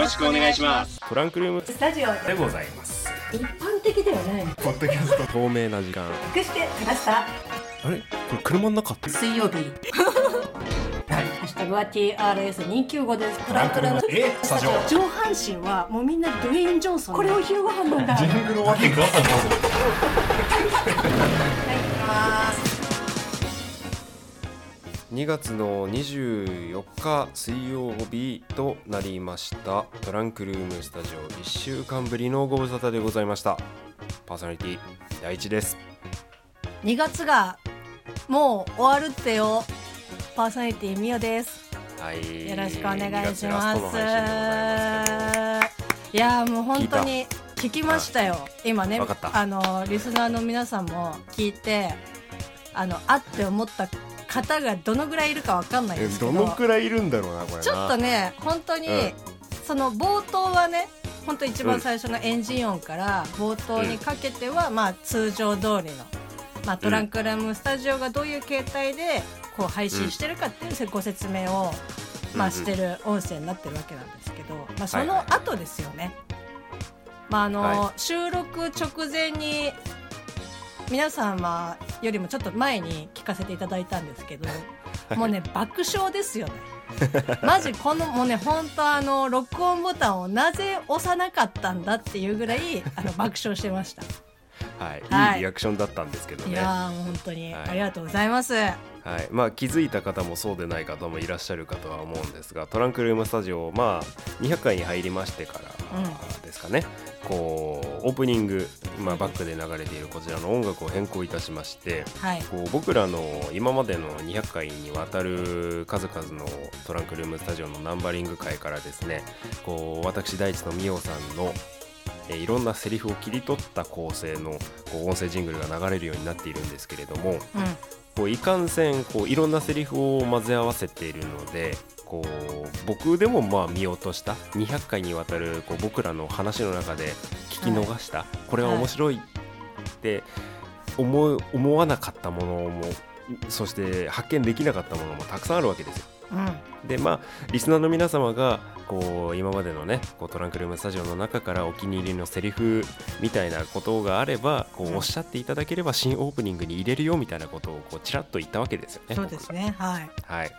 ろしくお願いします。トランクルーム。スタジオでございます。一般的ではないの。ポッドキャスト。透明な時間。隠してきました。あれ？これ車の中って？水曜日。はい。ハッシュタグは TRS295 です。トランクルーム。え？スタジオ。上半身はもうみんなドゥエイン・ジョンソンこれを昼ご飯なんだジングルわけく2月の24日水曜日となりました。トランクルームスタジオ1週間ぶりのご無沙汰でございました。パーソナリティ第一です。2月がもう終わるってよ。パーソナリティみおです。はい。よろしくお願いし2月ラスますいやーもう本当に聞きましたよ。今ねあのリスナーの皆さんも聞いてあのあって思った方がどのぐらいいるかわかんないえですけど。どのくらいいるんだろうなこれな。ちょっとね本当に、うん。その冒頭はね本当一番最初のエンジン音から冒頭にかけては、まあ通常通りの、まあ、トランクルームスタジオがどういう形態でこう配信してるかっていうご説明を、まあ、うん。してる音声になってるわけなんですけど、まあ、そはいはい。の後ですよね。まああのは収録直前に皆様よりもちょっと前に聞かせていただいたんですけどもうね爆笑ですよね。マジこのもうね本当あの 録音ボタンをなぜ押さなかったんだっていうぐらいあの爆笑してました。はい、はい。いいリアクションだったんですけどね。いやーもう本当に。はい。ありがとうございます。はい。まあ、気づいた方もそうでない方もいらっしゃるかとは思うんですがトランクルームスタジオ、まあ、200回に入りましてからうん。ですかね、こうオープニング、まあ、バックで流れているこちらの音楽を変更いたしましてはい。こう僕らの今までの200回にわたる数々のトランクルームスタジオのナンバリング回からですねこう私大地とみおさんのえーいろんなセリフを切り取った構成のこう音声ジングルが流れるようになっているんですけれども、うん。こういかんせんこういろんなセリフを混ぜ合わせているのでこう僕でもまあ見落とした200回にわたるこう僕らの話の中で聞き逃した、これは面白いって思う思わなかったものもそして発見できなかったものもたくさんあるわけですよ。うん。でまあリスナーの皆様がこう今までのねこうトランクルームスタジオの中からお気に入りのセリフみたいなことがあればこうおっしゃっていただければ新オープニングに入れるよみたいなことをこうちらっと言ったわけですよね。そうですね。はい。はい、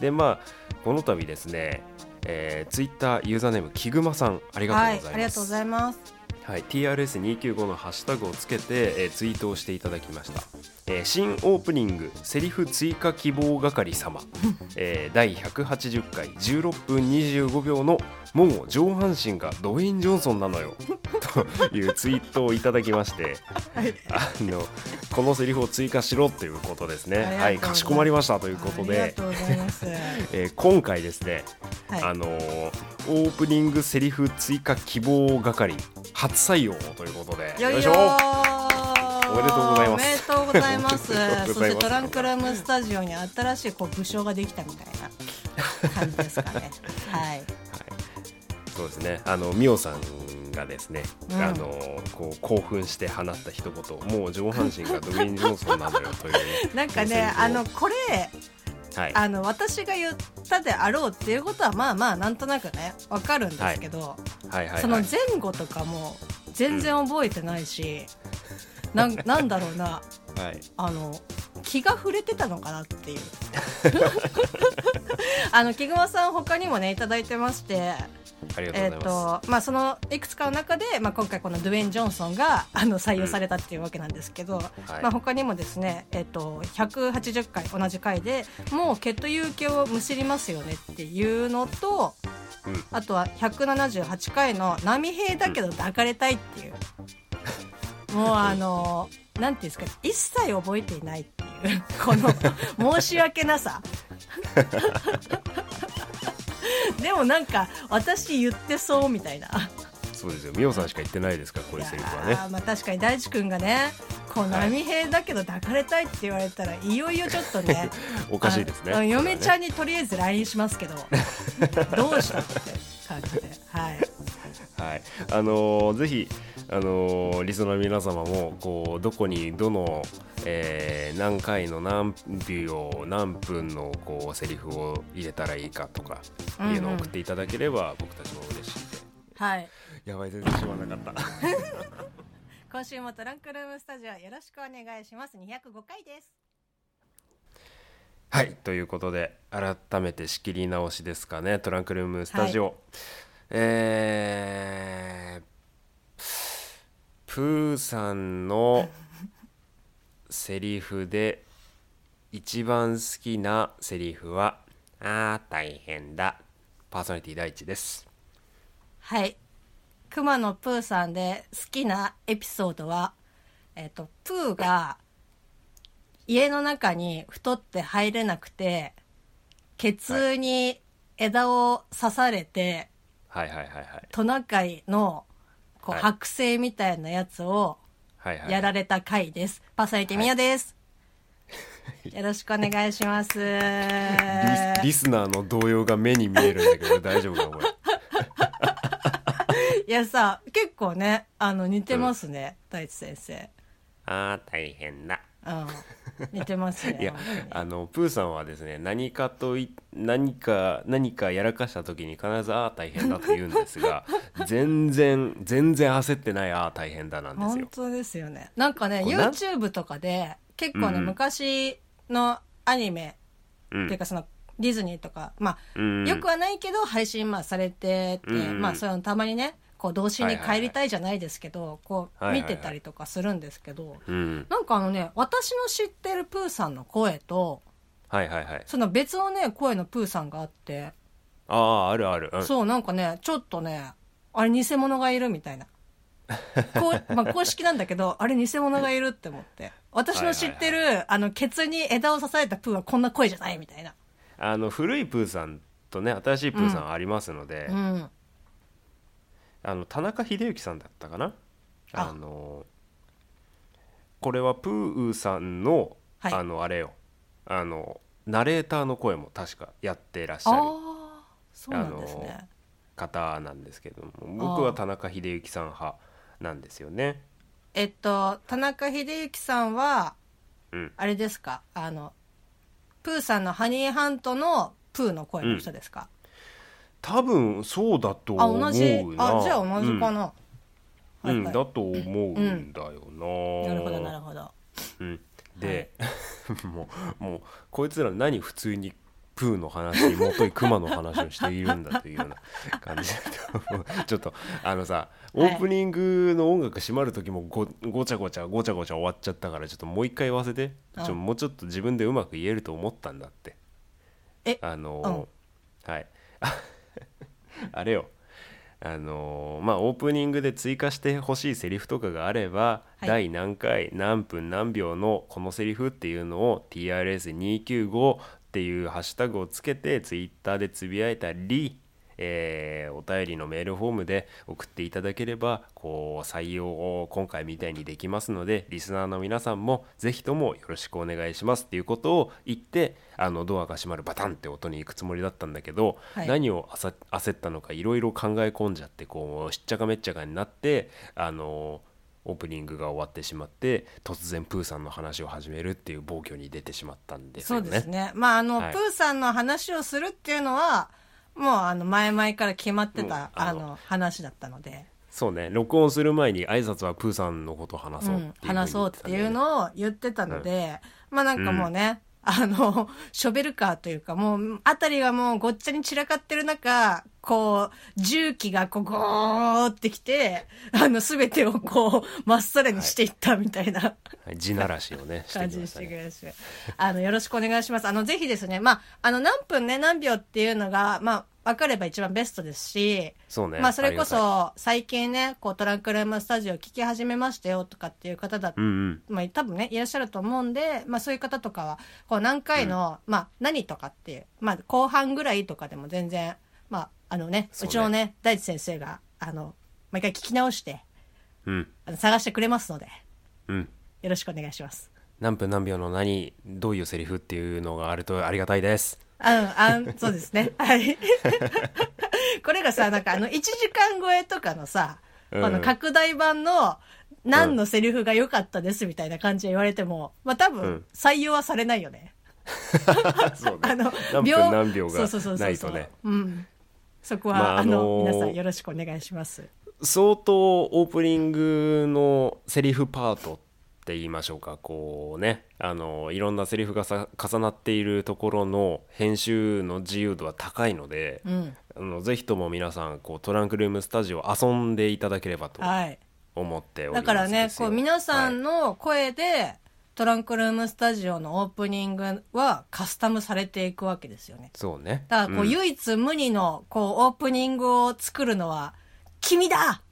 でまあこの度ですね、えー、ツイッターユーザーネームキグマさんありがとうはいございます。。ありがとうございます。はい、TRS295 のハッシュタグをつけて、えーツイートをしていただきました、えー新オープニングセリフ追加希望係様、えー第180回16分25秒のもう上半身がドウェイン・ジョンソンなのよ というツイートをいただきまして、はい。あのこのセリフを追加しろということですねはいかしこまりましたということありでがとうございます。えー今回ですねはい。あのーオープニングセリフ追加希望係初採用ということでよいしょーおめでとうございますおめでとうございます。ますそしてトランクルームスタジオに新しいこう武将ができたみたいな感じですかね。はい。はい、そうですね。あのミオさんがですね、うん。あのこう興奮して放った一言もう上半身がドウェイン・ジョンソンなのよという なんかねあのこれはい。あの私が言ったであろうっていうことはまあまあなんとなくねわかるんですけど、そのはい。前後とかも全然覚えてないし、なんなんだろうな。はい。あの気が触れてたのかなっていう。あの木熊さん他にもねいただいてましてえっ、ございます、とまあそのいくつかの中で、まあ、今回このドゥエイン・ジョンソンがあの採用されたっていうわけなんですけど、はい。まあ、他にもですね、えっと180回同じ回でもう血と勇気をむしりますよねっていうのとうん。あとは178回の「波平だけど抱かれたい」っていう、もうあのなんていうんですか一切覚えていないっていうこの申し訳なさ でもなんか私言ってそうみたいな。そうですよ。ミオさんしか言ってないですからこういうセリフはいねまあ確かに大地君がねこうはい波平だけど抱かれたいって言われたらいよいよちょっとね おかしいですね。嫁ちゃんににとりあえず LINE しますけど。どうしたって感じで。はい。はい。あのーぜひあのーリスナーの皆様もこうどこにどの、えー何回の何秒何分のこうセリフを入れたらいいかとかいうのを送っていただければ僕たちも嬉しいで。す。はい。やばい全然しまなかった。今週もトランクルームスタジオよろしくお願いします。205回です。はい。ということで改めて仕切り直しですかね。トランクルームスタジオ、えー、プーさんのセリフで一番好きなセリフは「あー大変だ」パーソナリティ第一です。はい。熊野プーさんで好きなエピソードはえっ、とプーが家の中に太って入れなくてケツに枝を刺されて、はいはいはいはい。トナカイのこう、はい。剥製みたいなやつをはいはいやられた回です。パーソナリティミヤです。よろしくお願いします。リスリスナーの動揺が目に見えるんだけど大丈夫かこれ？いやさ、結構ね、あの、似てますね、大地先生。あー大変だうん。似てますね。いやあのプーさんはですね何かとい何か何かやらかした時に必ず「ああ大変だ」と言うんですが 全然全然焦ってない「ああ大変だ」なんですよ。本当ですよね。なんかね、YouTube とかで、結構ね、うん昔のアニメ、うんっていうかその、ディズニーとか、まあ、うんよくはないけど配信まあされてて、うんまあそういうのたまにねこう童心に帰りたいじゃないですけど、こう見てたりとかするんですけど、うん、なんかあのね私の知ってるプーさんの声とはいはいはい。その別のね声のプーさんがあって、あああるある、うん、そうなんかねちょっとねあれ偽物がいるみたいな。こう、まあ、公式なんだけどあれ偽物がいるって思って。私の知ってる、あのケツに枝を刺されたプーはこんな声じゃないみたいな。あの古いプーさんとね新しいプーさんありますので、うんあの田中秀幸さんだったかな？あ。あのこれはプーさんの、はい。あのあれよ。あのナレーターの声も確かやってらっしゃる。ああそうなんですね。方なんですけども僕は田中秀幸さん派なんですよね。えっと田中秀幸さんはうん、あれですか？あのプーさんのハニーハントのプーの声の人ですか、多分そうだとあ思うな。同じあじゃあ同じかな、うん。はいはい。うんだと思うんだよな、なるほどなるほど。うん、で、もうもうこいつら何普通にプーの話にもといクマの話をしているんだというような感じだとちょっとあのさオはい。ープニングの音楽閉まる時もごごちゃごちゃごちゃごちゃ終わっちゃったからちょっともう一回言わせて。うん。ちょもうちょっと自分でうまく言えると思ったんだって。え？あのーはい あれよ。あのーまあオープニングで追加してほしいセリフとかがあれば、はい。第何回何分何秒のこのセリフっていうのを TRS295 っていうハッシュタグをつけてツイッターでつぶやいたり、えーお便りのメールフォームで送っていただければこう採用を今回みたいにできますのでリスナーの皆さんもぜひともよろしくお願いします。っていうことを言ってあのドアが閉まるバタンって音に行くつもりだったんだけど、はい。何をあさ焦ったのかいろいろ考え込んじゃってこうしっちゃかめっちゃかになってあのオープニングが終わってしまって突然プーさんの話を始めるっていう暴挙に出てしまったんですそよね。うですね。まああの、はい。プーさんの話をするっていうのはもうあの前々から決まってたあのあの話だったので、そうね。録音する前に挨拶はプーさんのことを話そうっていうふうに言話そうっていうのを言ってたので、まあなんかもうね、あの、ショベルカーというか、もう、あたりがもうごっちゃに散らかってる中、こう、重機がこう、ゴーってきて、あの、すべてをこう、まっさらにしていったみたいな、はい地ならしをね 感じしてくれます。あの、よろしくお願いします。あの、ぜひですね、まあ、あの、何分ね、何秒っていうのが、まあ、分かれば一番ベストですし、そうね。まあ、それこ。そ、最近ね、こう、トランクルームスタジオ聞き始めましたよとかっていう方だうんうん。まあ、多分ね、いらっしゃると思うんで、まあ、そういう方とかは、こう、何回の、まあ、何とかっていう、まあ、後半ぐらいとかでも全然、まあ、あのね、うそうねちのね、大地先生が、あの、毎回聞き直して、うん。あの探してくれますので、うん。よろしくお願いします。何分何秒の何、どういうセリフっていうのがあるとありがたいです。ああん、そうですね。はい。これがさ、なんかあの、1時間超えとかのさ、うんこの拡大版の、何のセリフが良かったですみたいな感じで言われても、まあ多分うん、採用はされないよね。そうね。あの、何分何秒がそうそうそうそうないとね。うん。そこは、まああ、のあのー皆さんよろしくお願いします。相当オープニングのセリフパートって言いましょうか。こうね。あのいろんなセリフがさ重なっているところの編集の自由度は高いので、うん。あのぜひとも皆さんこうトランクルームスタジオ遊んでいただければとはい。思っておりますだからねこう皆さんはいの声で、トランクルームスタジオのオープニングはカスタムされていくわけですよね。そうね。だからこう、うん。唯一無二のこうオープニングを作るのは君だ！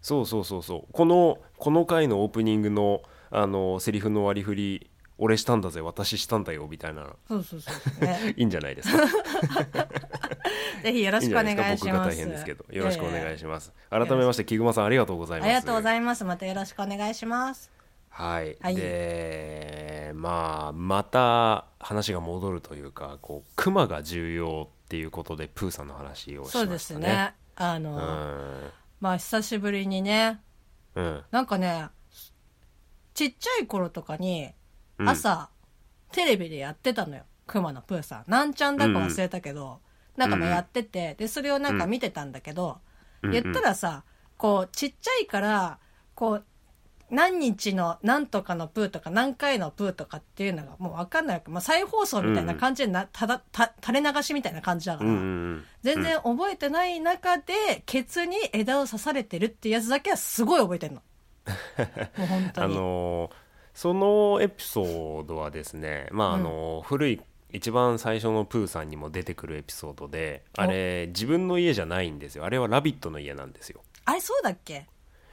そうそうそうそう。このこの回のオープニングのあのセリフの割り振り俺したんだぜ私したんだよみたいな。そうそうそうね。いいんじゃないですか。ぜひよろしくお願いします。僕が大変ですけど。よろしくお願いしします。改めまして木熊さんありがとうございます。ありがとうございます。またよろしくお願いしますはい、はい。でまあまた話が戻るというかこうクマが重要っていうことでプーさんの話をしましたね。そうですね。あの、うん。まあ久しぶりにねうん。なんかねちっちゃい頃とかにうん。朝、テレビでやってたのよ。熊野プーさん。なんちゃんだか忘れたけど、なんかまあやってて、でそれをなんか見てたんだけど、うん。言ったらさこうちっちゃいからこう何日の何とかのプーとか何回のプーとかっていうのがもう分かんないわけ、まあ、再放送みたいな感じでな、ただた垂れ流しみたいな感じだから、うんうんうん全然覚えてない中でケツに枝を刺されてるってやつだけはすごい覚えてんの。もう本当あに、のーそのエピソードはですねまああのー古い一番最初のプーさんにも出てくるエピソードであれ自分の家じゃないんですよ。あれは「ラビット!」の家なんですよ。あれそうだっけ？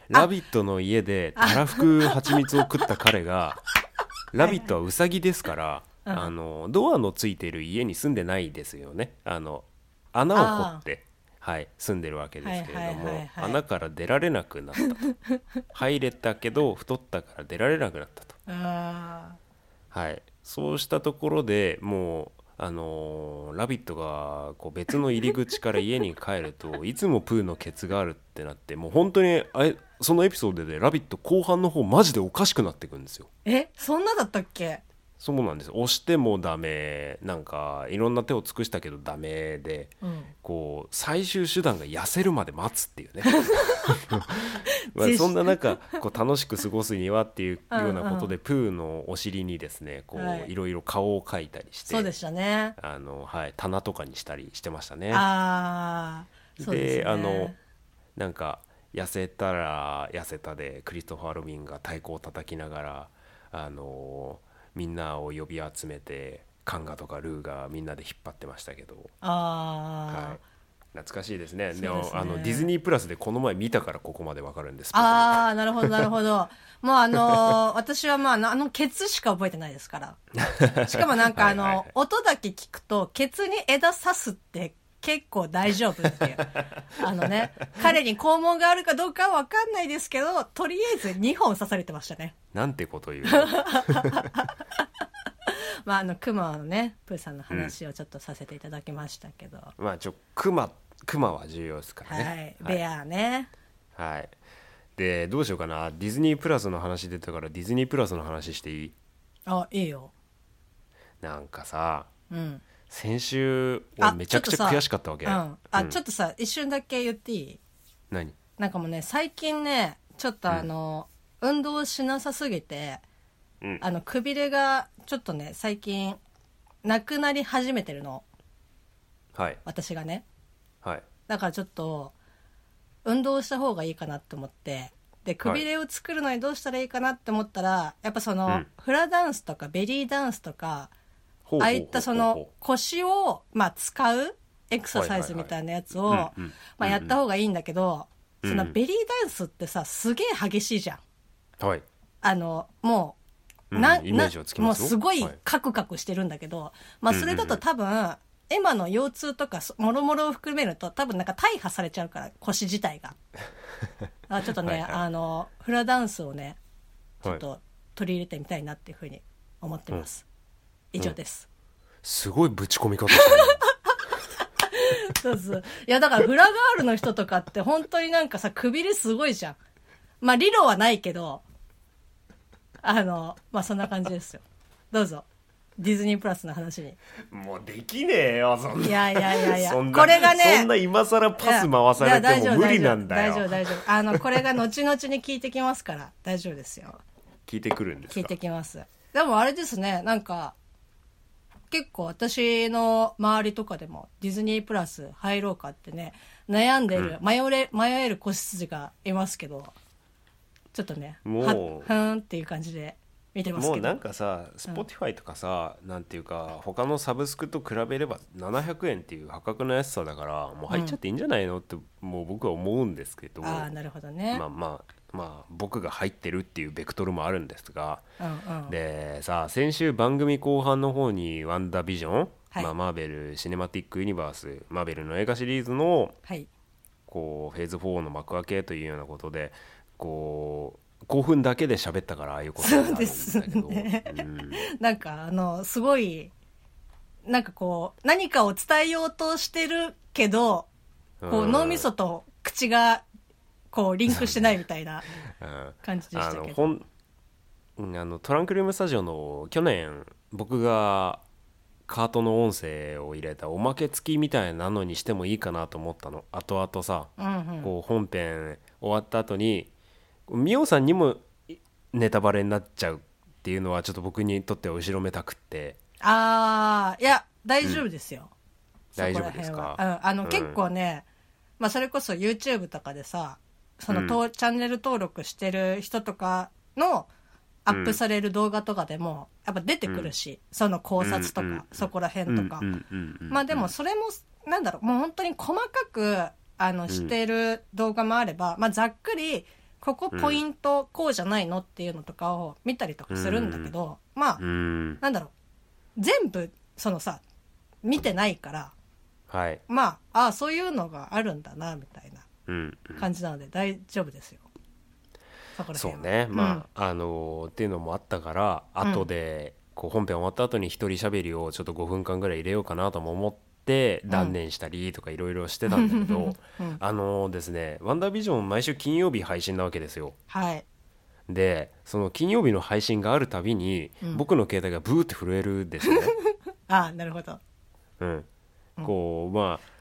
ラビットの家でたらふく蜂蜜を食った彼が ラビットはウサギですからうん。あのドアのついてる家に住んでないですよね。あの穴を掘ってはい住んでるわけですけれどもはい穴から出られなくなったと。入れたけど太ったから出られなくなったと。あはい。そうしたところでもうあのーラビットがこう別の入り口から家に帰るといつもプーのケツがあるってなってもう本当にあれそのエピソードで「ラビット!」後半の方マジでおかしくなっていくんですよえそんなだったっけ？そうなんです。押してもダメ。なんかいろんな手を尽くしたけどダメでうんこう最終手段が痩せるまで待つっていうね。まあそんな中こう楽しく過ごすにはっていうようなことうでプーのお尻にですねこはい。ういろいろ顔を描いたりして。そうでしたね。あの、はい、棚とかにしたりしてましたね。ああそうですね。あのなんか痩せたら痩せたでクリストファー・ロビンが太鼓を叩きながらあのみんなを呼び集めてカンガとかルーがみんなで引っ張ってましたけど、ああ、はい、懐かしいですね。ですね。もあのディズニープラスでこの前見たからここまでわかるんですああなるほどなるほど。もうあのー 私はまああのケツしか覚えてないですから。しかもなんかあのはい。音だけ聞くとケツに枝刺すって結構大丈夫っていう。あのね彼に肛門があるかどうかは分かんないですけどとりあえず2本刺されてましたね。なんてこと言う まああのクマのねプーさんの話をちょっとさせていただきましたけど、まあちょクマクマは重要ですからはい。ねベアね。はい、でどうしようかな。ディズニープラスの話出たからディズニープラスの話していい？あいいよ。なんかさうん先週あ俺めちゃくちゃ悔しかったわけ。うん。あ、うん。ちょっとさ一瞬だけ言っていい？何？なんかもうね最近ねちょっとあの、運動しなさすぎてうん。あのくびれがちょっとね最近なくなり始めてるの。はい。私がね。はい。だからちょっと運動した方がいいかなって思って。でくびれを作るのにどうしたらいいかなって思ったら、やっぱその、うん。フラダンスとかベリーダンスとかああいったその腰を、まあ、使うエクササイズみたいなやつを、まあ、やった方がいいんだけど、うん。そのベリーダンスってさすげえ激しいじゃん。はい。あのもう、うんなもうすごいはいカクカクしてるんだけど、まあそれだと多分、エマの腰痛とかそもろもろを含めると多分なんか大破されちゃうから腰自体が。あちょっとねはいはい。あのフラダンスをねちょっはと取り入れてみたいなっていうふうに思ってます、以上です、すごいぶち込み方し そうそう。いやだからフラガールの人とかって本当になんかさくびれすごいじゃん。まあ理論はないけどあのまあそんな感じですよ。どうぞ。ディズニープラスの話に。もうできねえよそんな。いやいやいやいや。これがねそんな今更パス回されても無理なんだ大丈夫よ大丈夫。あのこれが後々に聞いてきますから大丈夫ですよ。聞いてくるんですか？聞いてきます。でもあれですねなんか結構私の周りとかでもディズニープラス入ろうかってね悩んでる、迷れ迷える子羊がいますけどちょっとねもう。はふーんっていう感じで見てますけど。もうなんかさ Spotify とかさ、なんていうか他のサブスクと比べれば700円っていう破格の安さだからもう入っちゃっていいんじゃないのってもう僕は思うんですけど、ああなるほどね、まあまあまあ僕が入ってるっていうベクトルもあるんですが、うんうん。でさ先週番組後半の方に「ワンダービジョン」はい。まあ、マーベル・シネマティック・ユニバースマーベルの映画シリーズのはい。こうフェーズ4の幕開けというようなことでこう興奮だけで喋ったからああいうことになるんだけど。そうですね。うん。なんかあのすごいなんかこう何かを伝えようとしてるけどこううん。脳みそと口がこうリンクしてないみたいな うん。感じでしあたけど。のほんうんあのトランクルームスタジオの去年僕がカートの音声を入れたおまけ付きみたいなのにしてもいいかなと思ったの。後々さ、うんうん。こう本編終わった後にミオさんにもネタバレになっちゃうっていうのはちょっと僕にとっては後ろめたくって。ああいや大丈夫ですよ、そこら大丈夫ですか？辺は。うん、あの、うん結構ね、まあ、それこそ YouTube とかでさその、とチャンネル登録してる人とかのアップされる動画とかでもやっぱ出てくるし、その考察とか、うんうんそこら辺とか、うんうんうんうん。まあでもそれもなんだろうもう本当に細かくあのしてる動画もあれば、まあざっくりここポイントこうじゃないのっていうのとかを見たりとかするんだけど、まあうん。なんだろう全部そのさ見てないからはい。まあああそういうのがあるんだなみたいな。うん感じなので大丈夫ですよ。そうね。まあ、あのーっていうのもあったから後でこう本編終わった後に一人喋りをちょっと5分間ぐらい入れようかなとも思って断念したりとかいろいろしてたんだけど、うん。あのーですね「ワンダービジョン」毎週金曜日配信なわけですよ。はい。でその金曜日の配信があるたびに、うん。僕の携帯がブーって震えるんですよね。ああなるほど。うん、こうまあ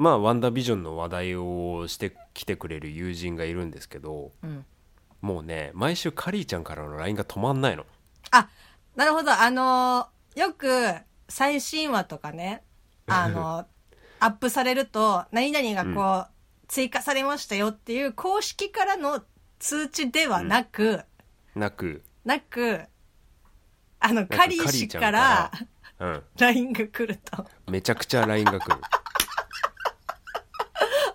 まあワンダービジョンの話題をしてきてくれる友人がいるんですけどうん。もうね毎週カリーちゃんからの LINE が止まんないの。あなるほど。あのーよく最新話とかね あのーアップされると何々がこう、追加されましたよっていう公式からの通知ではなく、なく。なくあのかカリー氏から LINE が来ると。めちゃくちゃ LINE が来る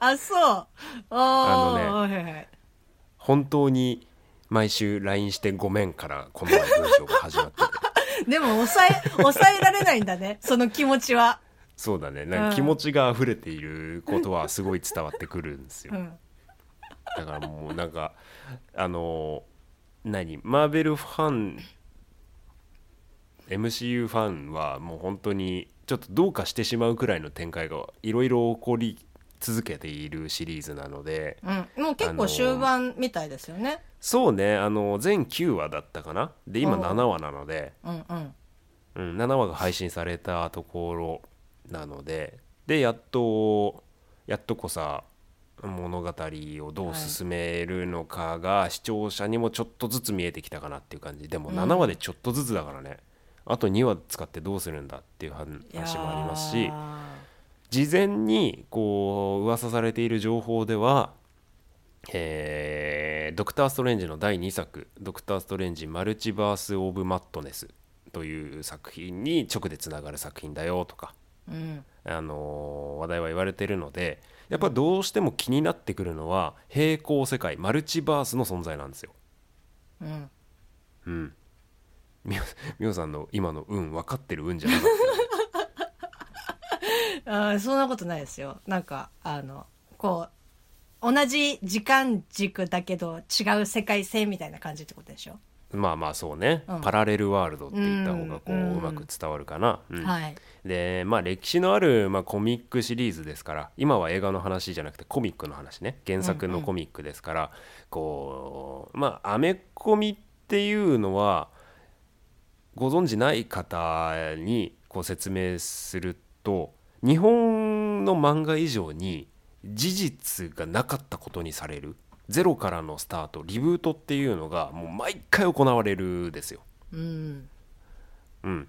あそう。ああのはいはいはい。本当に毎週 LINE してごめんからこの文章が始まってて。でも抑え抑えられないんだね その気持ちは、そうだね。なんか気持ちが溢れていることはすごい伝わってくるんですよ。うん、だからもうなんかあの何マーベルファン MCU ファンはもう本当にちょっとどうかしてしまうくらいの展開がいろいろ起こり続けているシリーズなのでうん、もう結構終盤みたいですよね、そうね。あの全9話だったかな？で今おう7話なので、うんうん。うん、7話が配信されたところなので。でやっとやっとこさ物語をどう進めるのかが視聴者にもちょっとずつ見えてきたかなっていう感じ。でもうん7話でちょっとずつだからね、あと2話使ってどうするんだっていう話もありますし事前にこう噂されている情報では、えードクター・ストレンジの第2作「ドクター・ストレンジマルチバース・オブ・マットネス」という作品に直でつながる作品だよとか、ーうん。あのー話題は言われてるのでやっぱどうしても気になってくるのは平行世界マルチバースの存在なんですよ。うん。うん。みおさんの今の「運」分かってる「運」じゃなかった？あーそんなことないですよ。なんかあのこう同じ時間軸だけど違う世界線みたいな感じってことでしょ、まあまあそうね、うん。パラレルワールドって言った方がこう,、ううんまく伝わるかな、うん。はい。でまあ歴史のある、まあ、コミックシリーズですから今は映画の話じゃなくてコミックの話ね。原作のコミックですから、こうまあアメコミっていうのはご存じない方にこう説明すると日本の漫画以上に事実がなかったことにされるゼロからのスタートリブートっていうのがもう毎回行われるですよ。うんうん、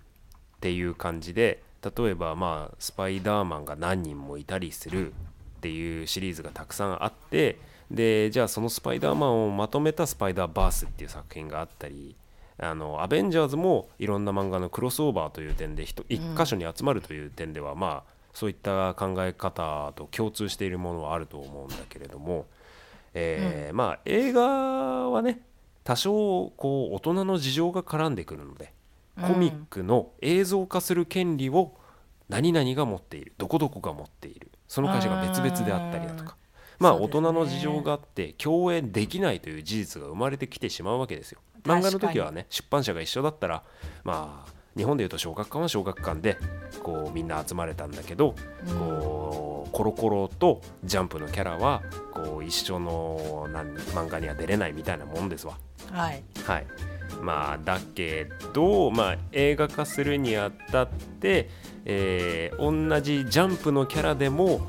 っていう感じで例えばまあスパイダーマンが何人もいたりするっていうシリーズがたくさんあってでじゃあそのスパイダーマンをまとめたスパイダーバースっていう作品があったりあのアベンジャーズもいろんな漫画のクロスオーバーという点で一一箇所に集まるという点では、まあそういった考え方と共通しているものはあると思うんだけれども、えーまあ映画はね多少こう大人の事情が絡んでくるのでコミックの映像化する権利を何々が持っているどこどこが持っているその会社が別々であったりだとかまあ大人の事情があって共演できないという事実が生まれてきてしまうわけですよ。漫画の時はね出版社が一緒だったらまあ日本でいうと小学館は小学館でこうみんな集まれたんだけど、こうコロコロとジャンプのキャラはこう一緒のなん漫画には出れないみたいなもんですわ。はい。はい、まあだけど、まあ、映画化するにあたって、えー同じジャンプのキャラでも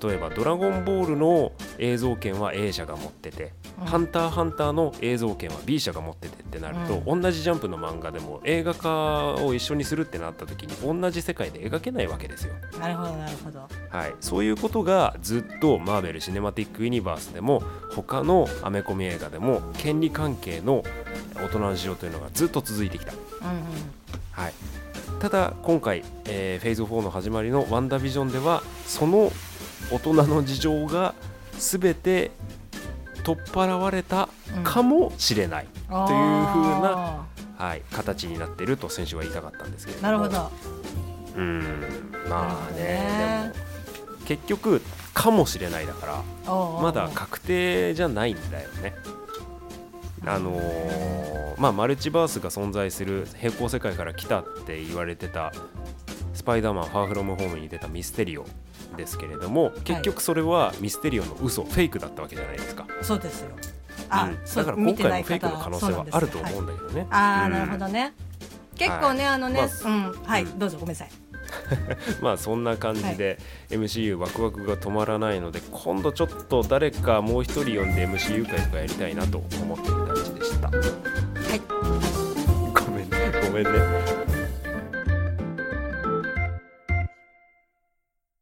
例えば「ドラゴンボール」の映像権は A 社が持ってて「うん。ハンターハンター」の映像権は B 社が持っててってなると、同じジャンプの漫画でも映画化を一緒にするってなった時に同じ世界で描けないわけですよ。なるほどなるほど。はい、そういうことがずっとマーベル・シネマティック・ユニバースでも他のアメコミ映画でも権利関係の大人の事情というのがずっと続いてきた、うんはい、ただ今回、えーフェーズ4の始まりの「ワンダービジョン」ではその大人の事情が全て取っ払われたかもしれない、うん。という風なあはい、形になっていると先週は言いたかったんですけれどなるほど。うん。まあねね。でも結局かもしれないだからまだ確定じゃないんだよね。あのーまあマルチバースが存在する平行世界から来たって言われてたスパイダーマンファーフロムホームに出たミステリオですけれども結局それはミステリオの嘘フェイクだったわけじゃないですか、そうですよ。あ、うん。だから今回もフェイクの可能性はあると思うんだけどね、ああ、うん。なるほどね。結構ね、はい。あのね、まうん。はい、うん。どうぞごめんなさい。まあそんな感じで MCU ワクワクが止まらないので今度ちょっと誰かもう一人呼んで MCU 会とかやりたいなと思っている大地でした。はい。ごめんね。ごめんね